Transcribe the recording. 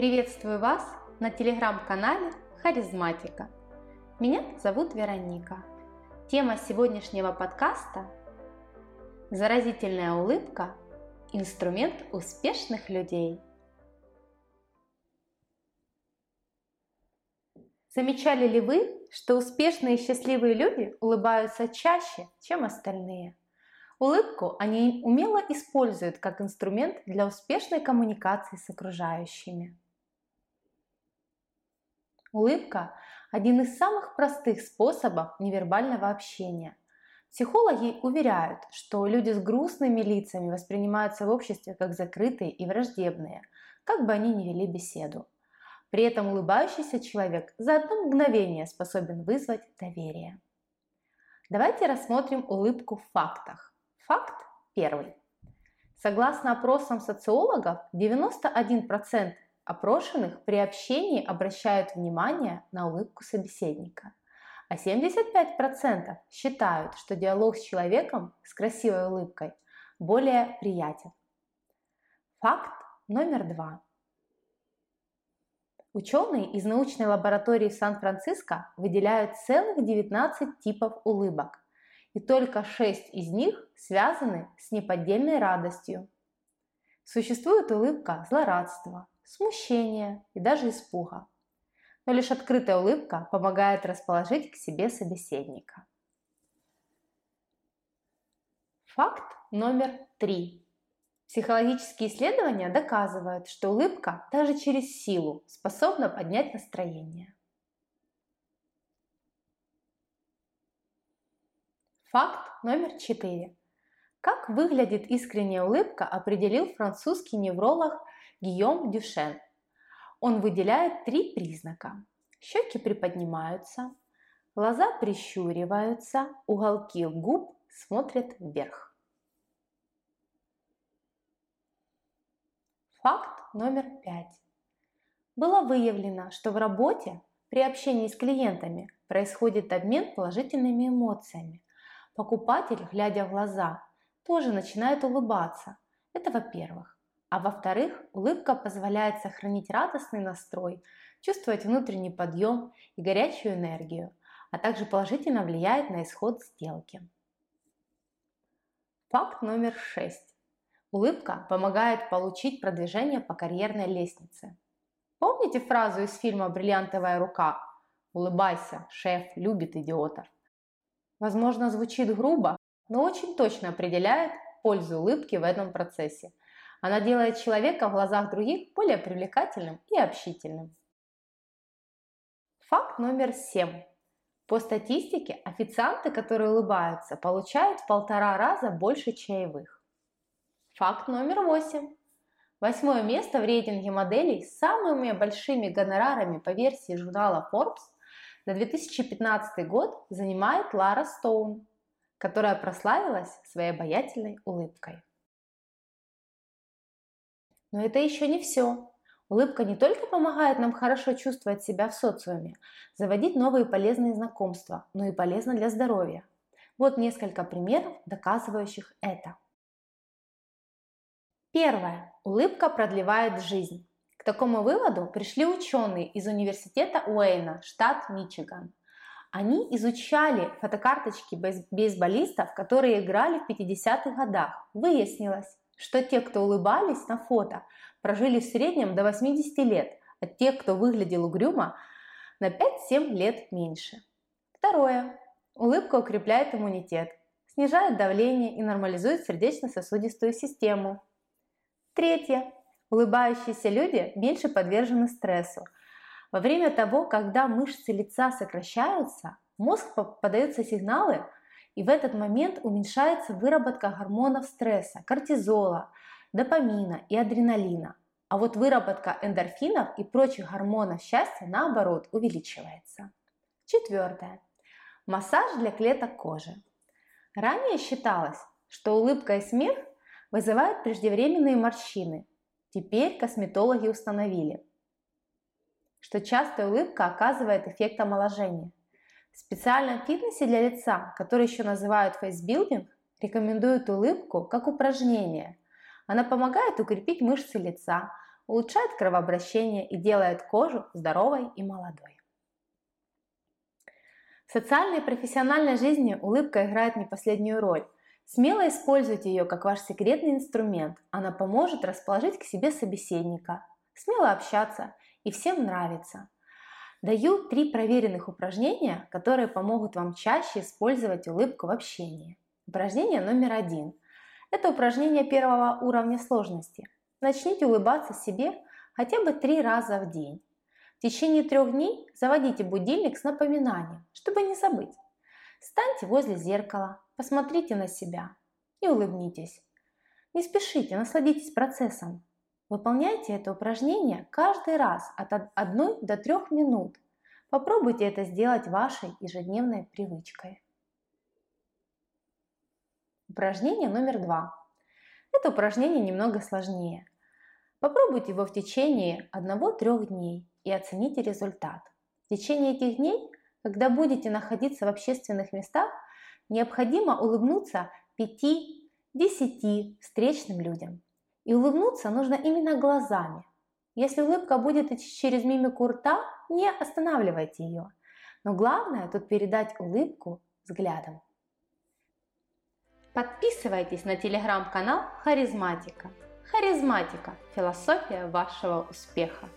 Приветствую вас на телеграм-канале Харизматика. Меня зовут Вероника. Тема сегодняшнего подкаста – заразительная улыбка – инструмент успешных людей. Замечали ли вы, что успешные и счастливые люди улыбаются чаще, чем остальные? Улыбку они умело используют как инструмент для успешной коммуникации с окружающими. Улыбка – один из самых простых способов невербального общения. Психологи уверяют, что люди с грустными лицами воспринимаются в обществе как закрытые и враждебные, как бы они ни вели беседу. При этом улыбающийся человек за одно мгновение способен вызвать доверие. Давайте рассмотрим улыбку в фактах. Факт первый. Согласно опросам социологов, 91% опрошенных при общении обращают внимание на улыбку собеседника, а 75% считают, что диалог с человеком с красивой улыбкой более приятен. Факт номер два. Ученые из научной лаборатории в Сан-Франциско выделяют целых 19 типов улыбок, и только шесть из них связаны с неподдельной радостью. Существует улыбка злорадства, смущения и даже испуга. Но лишь открытая улыбка помогает расположить к себе собеседника. Факт номер три. Психологические исследования доказывают, что улыбка даже через силу способна поднять настроение. Факт номер четыре. Как выглядит искренняя улыбка, определил французский невролог Гийом Дюшен. Он выделяет три признака. Щеки приподнимаются, глаза прищуриваются, уголки губ смотрят вверх. Факт номер пять. Было выявлено, что в работе при общении с клиентами происходит обмен положительными эмоциями, Покупатель, глядя в глаза, тоже начинает улыбаться. Это во-первых. А во-вторых, улыбка позволяет сохранить радостный настрой, чувствовать внутренний подъем и горячую энергию, а также положительно влияет на исход сделки. Факт номер шесть. Улыбка помогает получить продвижение по карьерной лестнице. Помните фразу из фильма «Бриллиантовая рука»? «Улыбайся, шеф любит идиотов». Возможно, звучит грубо, но очень точно определяет пользу улыбки в этом процессе. Она делает человека в глазах других более привлекательным и общительным. Факт номер семь. По статистике, официанты, которые улыбаются, получают в полтора раза больше чаевых. Факт номер восемь. Восьмое место в рейтинге моделей с самыми большими гонорарами по версии журнала Forbes на 2015 год занимает Лара Стоун, которая прославилась своей обаятельной улыбкой. Но это еще не все. Улыбка не только помогает нам хорошо чувствовать себя в социуме, заводить новые полезные знакомства, но и полезна для здоровья. Вот несколько примеров, доказывающих это. Первое. Улыбка продлевает жизнь. К такому выводу пришли ученые из университета Уэйна, штат Мичиган. Они изучали фотокарточки бейсболистов, которые играли в 50-х годах. Выяснилось, что те, кто улыбались на фото, прожили в среднем до 80 лет, а те, кто выглядел угрюмо, на 5-7 лет меньше. Второе. Улыбка укрепляет иммунитет, снижает давление и нормализует сердечно-сосудистую систему. Третье. Улыбающиеся люди меньше подвержены стрессу. Во время того, когда мышцы лица сокращаются, мозг подается сигналы, и в этот момент уменьшается выработка гормонов стресса, кортизола, допамина и адреналина. А вот выработка эндорфинов и прочих гормонов счастья, наоборот, увеличивается. Четвертое. Массаж для клеток кожи. Ранее считалось, что улыбка и смех вызывают преждевременные морщины, Теперь косметологи установили, что частая улыбка оказывает эффект омоложения. В специальном фитнесе для лица, который еще называют фейсбилдинг, рекомендуют улыбку как упражнение. Она помогает укрепить мышцы лица, улучшает кровообращение и делает кожу здоровой и молодой. В социальной и профессиональной жизни улыбка играет не последнюю роль. Смело используйте ее как ваш секретный инструмент. Она поможет расположить к себе собеседника, смело общаться и всем нравится. Даю три проверенных упражнения, которые помогут вам чаще использовать улыбку в общении. Упражнение номер один. Это упражнение первого уровня сложности. Начните улыбаться себе хотя бы три раза в день. В течение трех дней заводите будильник с напоминанием, чтобы не забыть. Встаньте возле зеркала, посмотрите на себя и улыбнитесь. Не спешите, насладитесь процессом. Выполняйте это упражнение каждый раз от 1 до 3 минут. Попробуйте это сделать вашей ежедневной привычкой. Упражнение номер два. Это упражнение немного сложнее. Попробуйте его в течение 1-3 дней и оцените результат. В течение этих дней, когда будете находиться в общественных местах, необходимо улыбнуться 5-10 встречным людям. И улыбнуться нужно именно глазами. Если улыбка будет идти через мимику рта, не останавливайте ее. Но главное тут передать улыбку взглядом. Подписывайтесь на телеграм-канал Харизматика. Харизматика – философия вашего успеха.